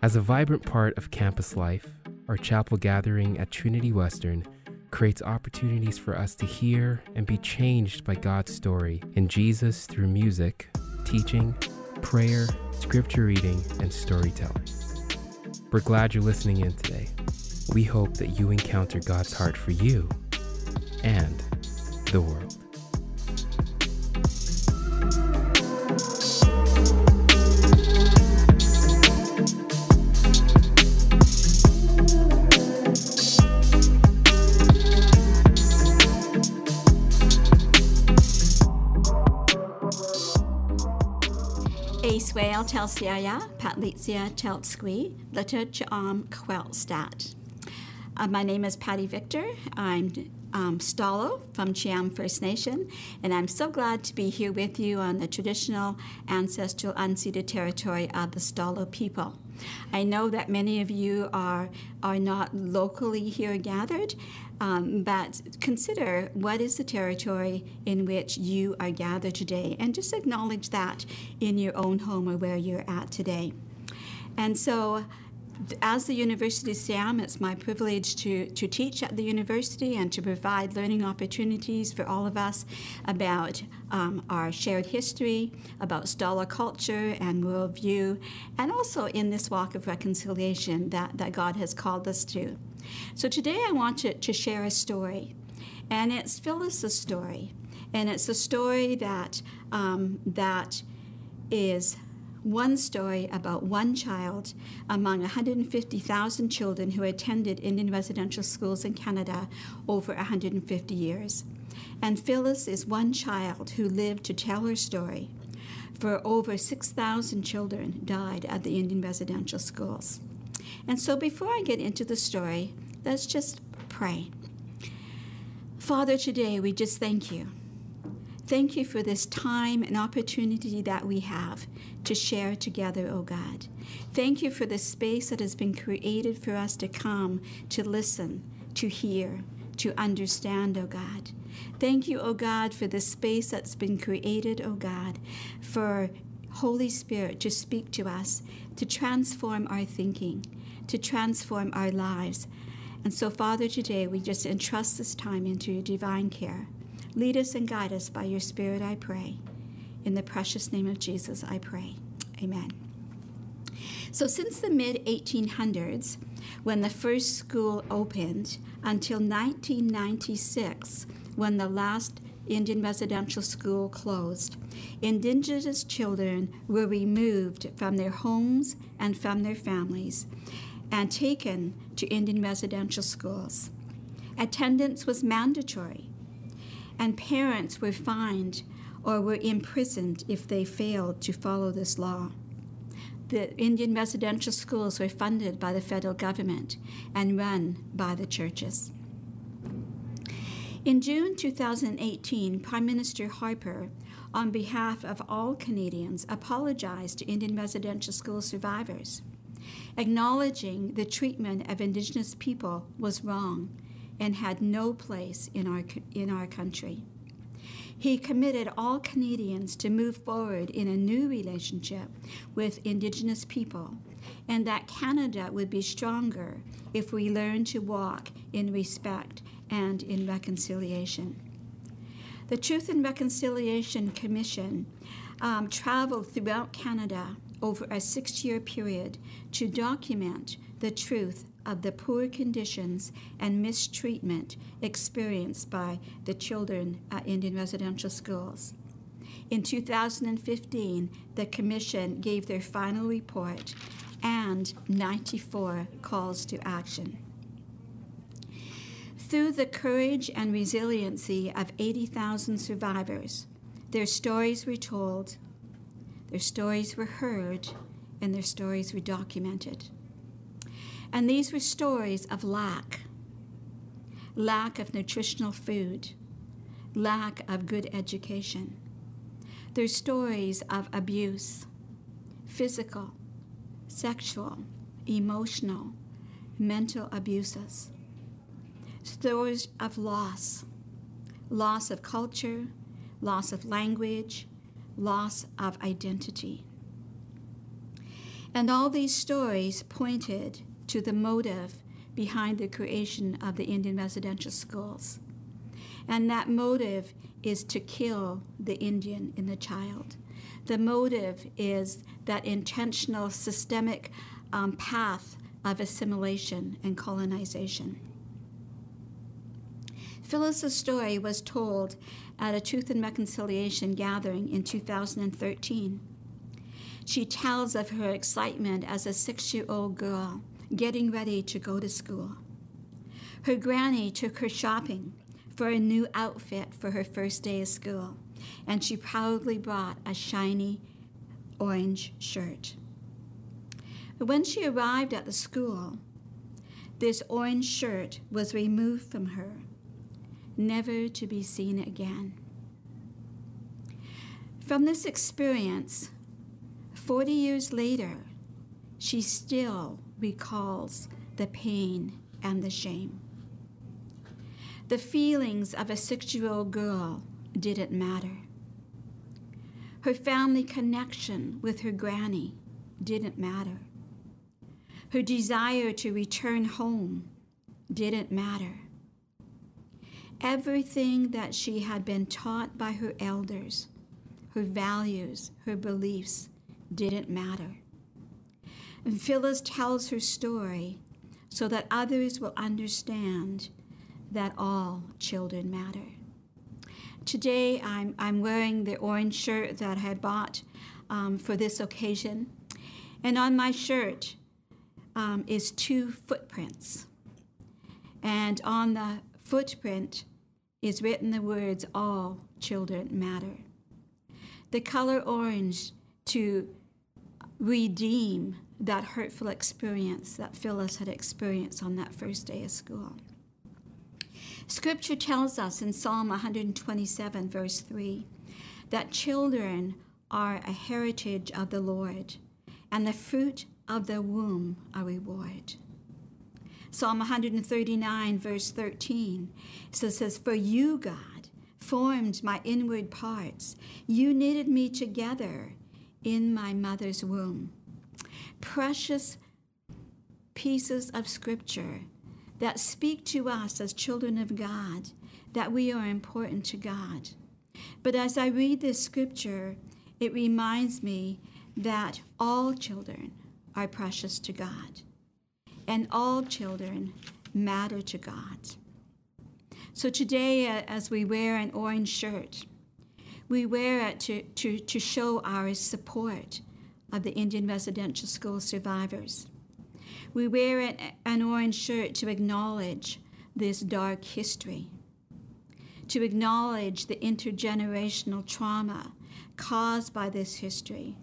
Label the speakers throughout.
Speaker 1: As a vibrant part of campus life, our chapel gathering at Trinity Western creates opportunities for us to hear and be changed by God's story in Jesus through music, teaching, prayer, scripture reading, and storytelling. We're glad you're listening in today. We hope that you encounter God's heart for you and the world.
Speaker 2: Israel Telsiaya, Patlitzia Teltsqui, Lita Cham Quelstat. Uh, my name is Patty Victor. I'm um, Stalo from Cheam First Nation, and I'm so glad to be here with you on the traditional ancestral unceded territory of the Stalo people. I know that many of you are, are not locally here gathered, um, but consider what is the territory in which you are gathered today, and just acknowledge that in your own home or where you're at today. And so, as the University Siam, it's my privilege to, to teach at the university and to provide learning opportunities for all of us about um, our shared history, about Stalo culture and worldview, and also in this walk of reconciliation that, that God has called us to. So today I want to, to share a story, and it's Phyllis's story, and it's a story that um, that is one story about one child among 150,000 children who attended Indian residential schools in Canada over 150 years. And Phyllis is one child who lived to tell her story. For over 6,000 children died at the Indian residential schools. And so before I get into the story, let's just pray. Father, today we just thank you. Thank you for this time and opportunity that we have to share together, O God. Thank you for the space that has been created for us to come, to listen, to hear, to understand, O God. Thank you, O God, for the space that's been created, O God, for Holy Spirit to speak to us, to transform our thinking, to transform our lives. And so, Father, today we just entrust this time into your divine care. Lead us and guide us by your Spirit, I pray. In the precious name of Jesus, I pray. Amen. So, since the mid 1800s, when the first school opened, until 1996, when the last Indian residential school closed, Indigenous children were removed from their homes and from their families and taken to Indian residential schools. Attendance was mandatory and parents were fined or were imprisoned if they failed to follow this law. The Indian residential schools were funded by the federal government and run by the churches. In June 2018, Prime Minister Harper, on behalf of all Canadians, apologized to Indian residential school survivors, acknowledging the treatment of Indigenous people was wrong and had no place in our, in our country. He committed all Canadians to move forward in a new relationship with Indigenous people, and that Canada would be stronger if we learn to walk in respect and in reconciliation. The Truth and Reconciliation Commission um, traveled throughout Canada over a six year period to document the truth of the poor conditions and mistreatment experienced by the children at Indian residential schools. In 2015, the Commission gave their final report and 94 calls to action. Through the courage and resiliency of 80,000 survivors, their stories were told, their stories were heard, and their stories were documented. And these were stories of lack lack of nutritional food, lack of good education. They're stories of abuse, physical, sexual, emotional, mental abuses. Stories of loss, loss of culture, loss of language, loss of identity. And all these stories pointed to the motive behind the creation of the Indian residential schools. And that motive is to kill the Indian in the child. The motive is that intentional systemic um, path of assimilation and colonization. Phyllis's story was told at a Truth and Reconciliation gathering in 2013. She tells of her excitement as a six year old girl getting ready to go to school. Her granny took her shopping for a new outfit for her first day of school, and she proudly brought a shiny orange shirt. When she arrived at the school, this orange shirt was removed from her, never to be seen again. From this experience, 40 years later, she still recalls the pain and the shame. The feelings of a six year old girl didn't matter. Her family connection with her granny didn't matter. Her desire to return home didn't matter. Everything that she had been taught by her elders, her values, her beliefs, didn't matter. And Phyllis tells her story so that others will understand that all children matter. Today, I'm, I'm wearing the orange shirt that I bought um, for this occasion. And on my shirt um, is two footprints. And on the footprint is written the words, All children matter. The color orange to redeem that hurtful experience that Phyllis had experienced on that first day of school. Scripture tells us in Psalm 127, verse 3, that children are a heritage of the Lord, and the fruit of the womb a reward. Psalm 139, verse 13, so says, For you, God, formed my inward parts. You knitted me together in my mother's womb. Precious pieces of scripture that speak to us as children of God that we are important to God. But as I read this scripture, it reminds me that all children are precious to God and all children matter to God. So today, uh, as we wear an orange shirt, we wear it to, to, to show our support of the Indian residential school survivors. We wear an orange shirt to acknowledge this dark history, to acknowledge the intergenerational trauma caused by this history,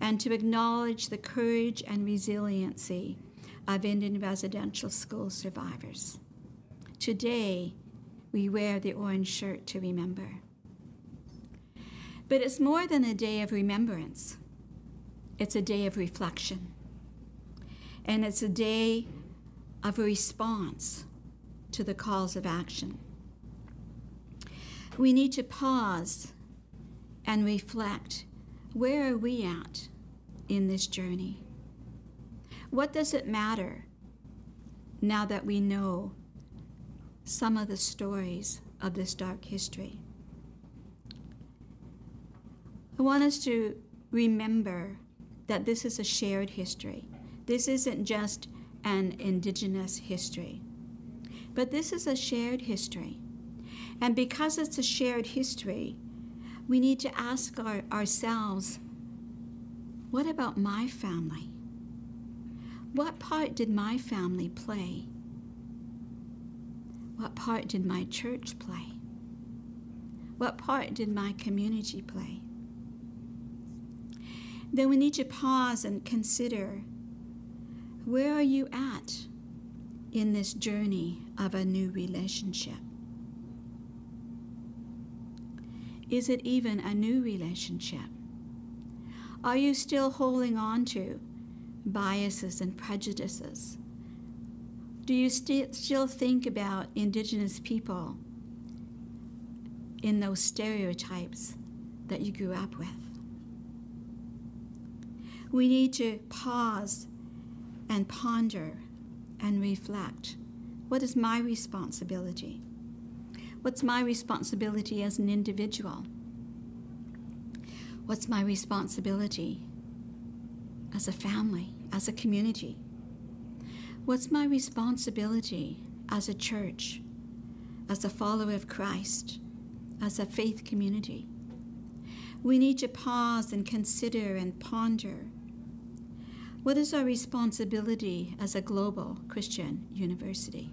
Speaker 2: and to acknowledge the courage and resiliency of Indian residential school survivors. Today, we wear the orange shirt to remember. But it's more than a day of remembrance, it's a day of reflection. And it's a day of response to the calls of action. We need to pause and reflect where are we at in this journey? What does it matter now that we know some of the stories of this dark history? I want us to remember that this is a shared history. This isn't just an indigenous history, but this is a shared history. And because it's a shared history, we need to ask our, ourselves what about my family? What part did my family play? What part did my church play? What part did my community play? Then we need to pause and consider where are you at in this journey of a new relationship? Is it even a new relationship? Are you still holding on to biases and prejudices? Do you st- still think about Indigenous people in those stereotypes that you grew up with? We need to pause and ponder and reflect. What is my responsibility? What's my responsibility as an individual? What's my responsibility as a family, as a community? What's my responsibility as a church, as a follower of Christ, as a faith community? We need to pause and consider and ponder. What is our responsibility as a global Christian university?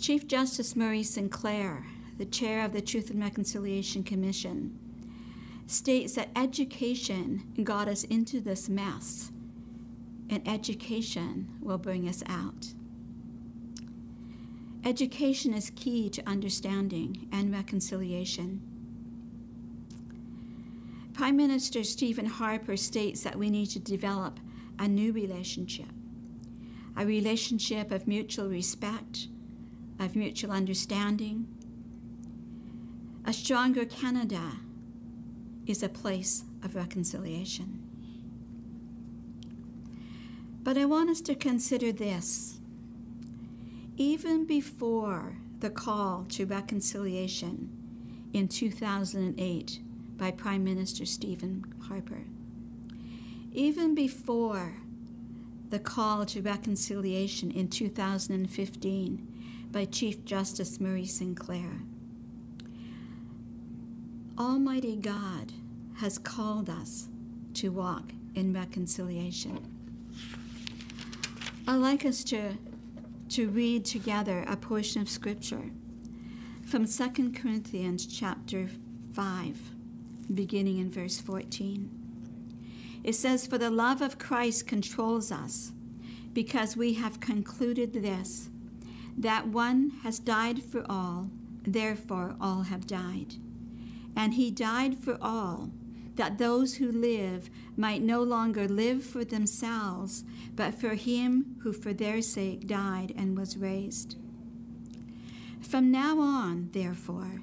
Speaker 2: Chief Justice Murray Sinclair, the chair of the Truth and Reconciliation Commission, states that education got us into this mess, and education will bring us out. Education is key to understanding and reconciliation. Prime Minister Stephen Harper states that we need to develop a new relationship, a relationship of mutual respect, of mutual understanding. A stronger Canada is a place of reconciliation. But I want us to consider this. Even before the call to reconciliation in 2008 by Prime Minister Stephen Harper, even before the call to reconciliation in 2015 by Chief Justice Murray Sinclair. Almighty God has called us to walk in reconciliation. I'd like us to, to read together a portion of Scripture from 2 Corinthians chapter 5, beginning in verse 14. It says, For the love of Christ controls us, because we have concluded this that one has died for all, therefore all have died. And he died for all, that those who live might no longer live for themselves, but for him who for their sake died and was raised. From now on, therefore,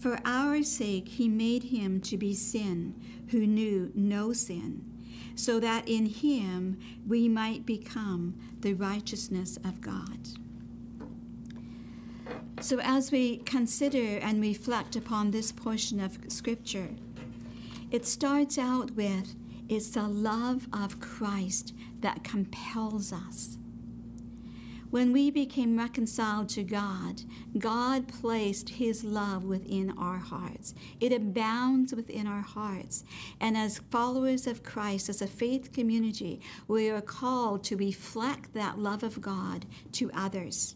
Speaker 2: For our sake, he made him to be sin who knew no sin, so that in him we might become the righteousness of God. So, as we consider and reflect upon this portion of Scripture, it starts out with it's the love of Christ that compels us. When we became reconciled to God, God placed His love within our hearts. It abounds within our hearts. And as followers of Christ, as a faith community, we are called to reflect that love of God to others.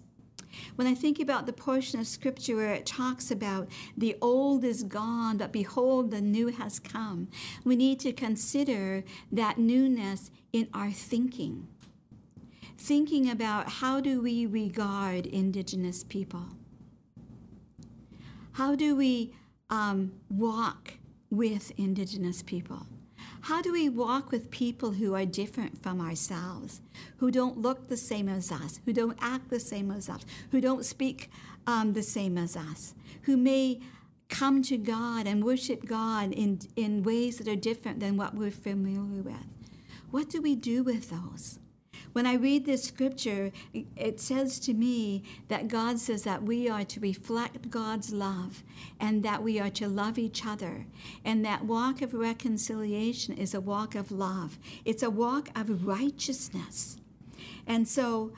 Speaker 2: When I think about the portion of scripture where it talks about the old is gone, but behold, the new has come, we need to consider that newness in our thinking. Thinking about how do we regard Indigenous people? How do we um, walk with Indigenous people? How do we walk with people who are different from ourselves, who don't look the same as us, who don't act the same as us, who don't speak um, the same as us, who may come to God and worship God in, in ways that are different than what we're familiar with? What do we do with those? When I read this scripture, it says to me that God says that we are to reflect God's love and that we are to love each other. And that walk of reconciliation is a walk of love, it's a walk of righteousness. And so,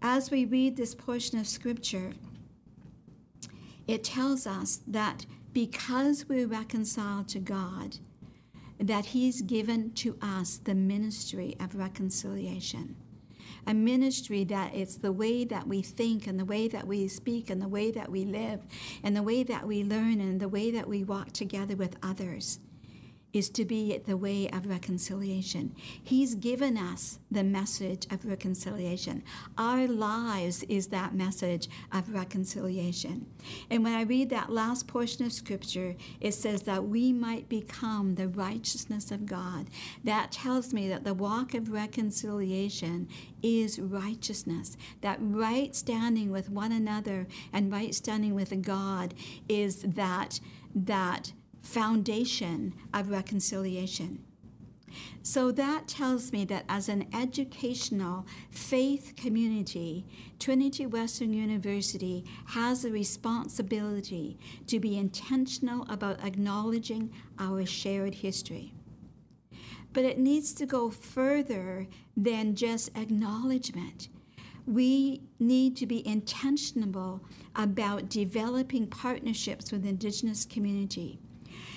Speaker 2: as we read this portion of scripture, it tells us that because we're reconciled to God, that He's given to us the ministry of reconciliation. A ministry that it's the way that we think and the way that we speak and the way that we live and the way that we learn and the way that we walk together with others is to be the way of reconciliation. He's given us the message of reconciliation. Our lives is that message of reconciliation. And when I read that last portion of scripture, it says that we might become the righteousness of God. That tells me that the walk of reconciliation is righteousness. That right standing with one another and right standing with God is that that foundation of reconciliation. So that tells me that as an educational faith community, Trinity Western University has a responsibility to be intentional about acknowledging our shared history. But it needs to go further than just acknowledgement. We need to be intentional about developing partnerships with Indigenous community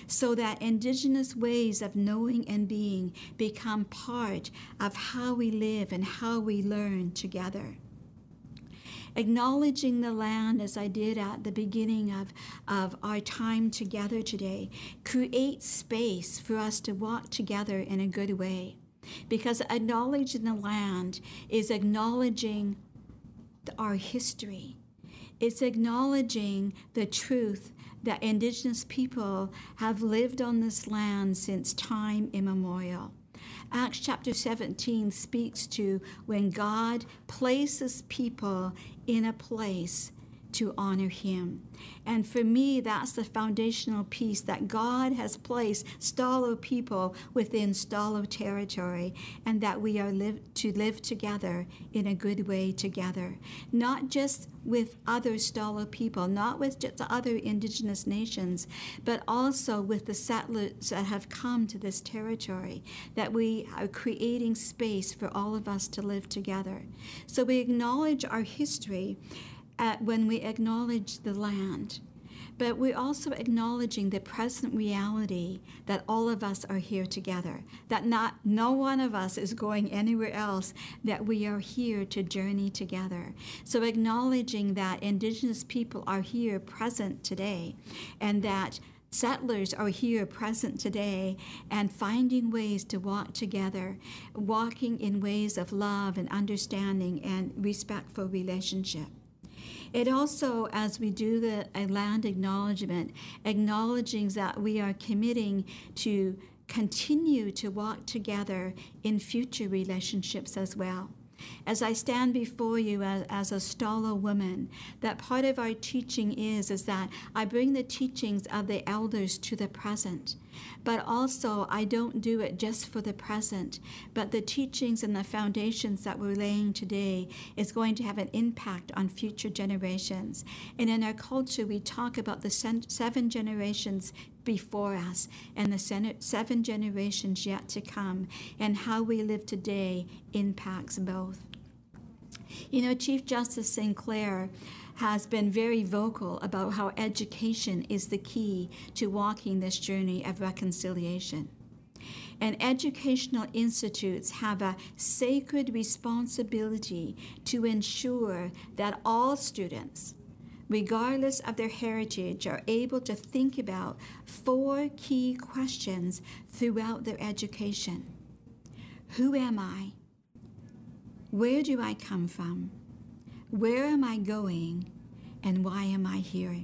Speaker 2: so that indigenous ways of knowing and being become part of how we live and how we learn together. Acknowledging the land, as I did at the beginning of, of our time together today, creates space for us to walk together in a good way. Because acknowledging the land is acknowledging our history. It's acknowledging the truth that indigenous people have lived on this land since time immemorial. Acts chapter 17 speaks to when God places people in a place to honor Him. And for me, that's the foundational piece that God has placed Stalo people within Stalo territory, and that we are live, to live together in a good way together. Not just with other Stalo people, not with just other indigenous nations, but also with the settlers that have come to this territory, that we are creating space for all of us to live together. So we acknowledge our history when we acknowledge the land, but we're also acknowledging the present reality that all of us are here together, that not no one of us is going anywhere else, that we are here to journey together. So acknowledging that indigenous people are here present today and that settlers are here present today and finding ways to walk together, walking in ways of love and understanding and respectful relationship. It also, as we do the a land acknowledgement, acknowledging that we are committing to continue to walk together in future relationships as well as I stand before you as, as, a Stalo woman, that part of our teaching is, is that I bring the teachings of the elders to the present. But also, I don't do it just for the present, but the teachings and the foundations that we're laying today is going to have an impact on future generations. And in our culture, we talk about the seven generations before us and the seven generations yet to come, and how we live today impacts both. You know, Chief Justice Sinclair has been very vocal about how education is the key to walking this journey of reconciliation. And educational institutes have a sacred responsibility to ensure that all students, regardless of their heritage, are able to think about four key questions throughout their education Who am I? Where do I come from? Where am I going? And why am I here?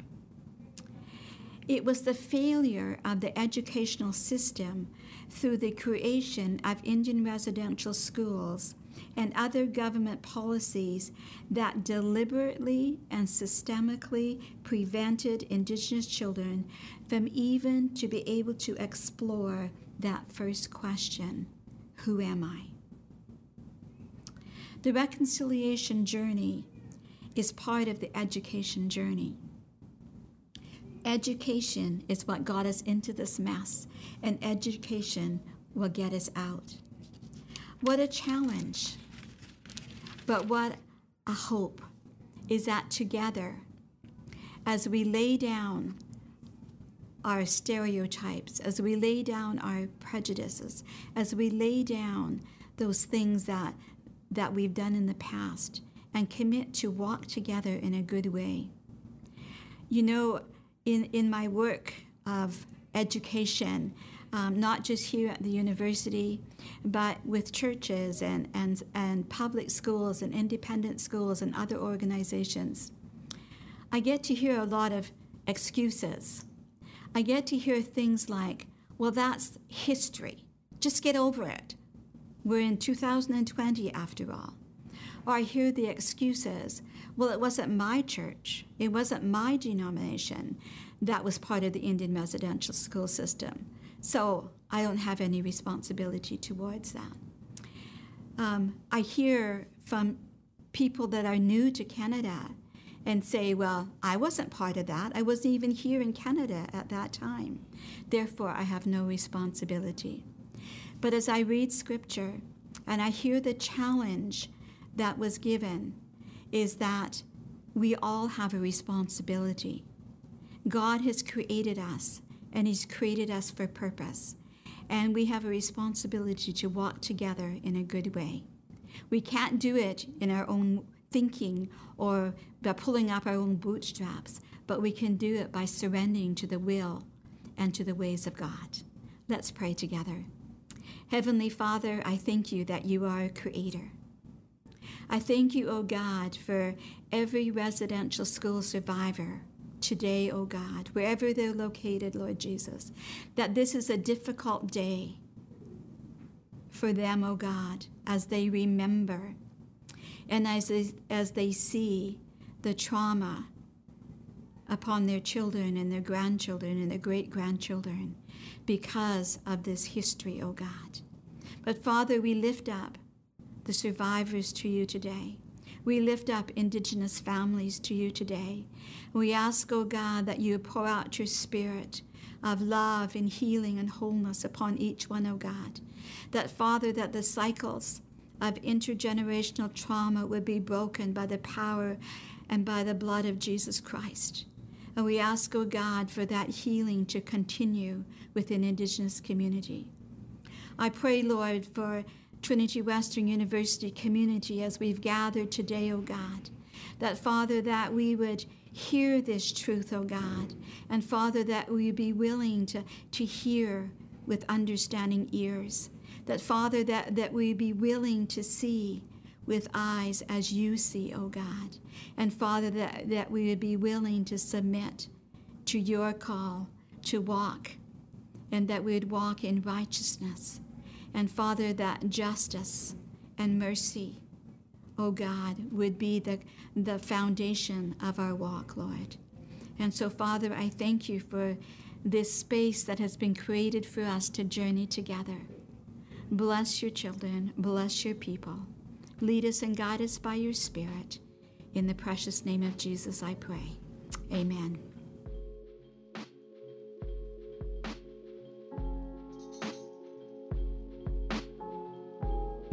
Speaker 2: It was the failure of the educational system through the creation of Indian residential schools and other government policies that deliberately and systemically prevented Indigenous children from even to be able to explore that first question Who am I? The reconciliation journey is part of the education journey. Education is what got us into this mess, and education will get us out. What a challenge, but what a hope is that together, as we lay down our stereotypes, as we lay down our prejudices, as we lay down those things that, that we've done in the past, and commit to walk together in a good way. You know, in, in my work of education, um, not just here at the university, but with churches and, and, and public schools and independent schools and other organizations, I get to hear a lot of excuses. I get to hear things like, well, that's history. Just get over it. We're in 2020 after all. Or I hear the excuses, well, it wasn't my church, it wasn't my denomination that was part of the Indian residential school system. So I don't have any responsibility towards that. Um, I hear from people that are new to Canada and say, Well, I wasn't part of that. I wasn't even here in Canada at that time. Therefore, I have no responsibility. But as I read scripture and I hear the challenge that was given, is that we all have a responsibility. God has created us, and He's created us for purpose. And we have a responsibility to walk together in a good way. We can't do it in our own thinking or by pulling up our own bootstraps, but we can do it by surrendering to the will and to the ways of God. Let's pray together. Heavenly Father, I thank you that you are a creator. I thank you, O oh God, for every residential school survivor today, O oh God, wherever they're located, Lord Jesus, that this is a difficult day for them, O oh God, as they remember and as they, as they see the trauma upon their children and their grandchildren and their great grandchildren because of this history, O oh God. But Father, we lift up the survivors to you today. We lift up Indigenous families to you today. We ask, O oh God, that you pour out your spirit of love and healing and wholeness upon each one, O oh God. That, Father, that the cycles of intergenerational trauma would be broken by the power and by the blood of Jesus Christ. And we ask, O oh God, for that healing to continue within Indigenous community. I pray, Lord, for Trinity Western University community as we've gathered today, O oh God. That, Father, that we would hear this truth, O oh God. And, Father, that we be willing to, to hear with understanding ears. That, Father, that, that we be willing to see with eyes as you see, O oh God. And, Father, that, that we would be willing to submit to your call to walk, and that we would walk in righteousness and Father, that justice and mercy, O oh God, would be the, the foundation of our walk, Lord. And so, Father, I thank you for this space that has been created for us to journey together. Bless your children, bless your people. Lead us and guide us by your Spirit. In the precious name of Jesus, I pray. Amen.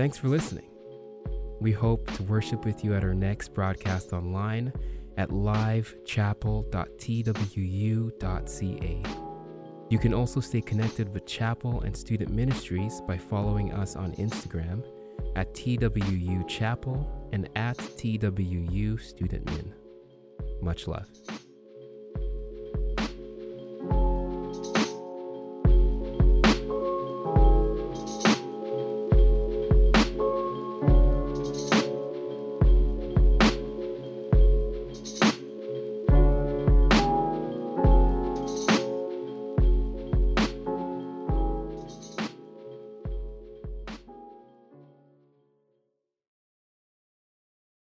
Speaker 1: Thanks for listening. We hope to worship with you at our next broadcast online at livechapel.twu.ca. You can also stay connected with chapel and student ministries by following us on Instagram at TWU Chapel and at TWU Student Min. Much love.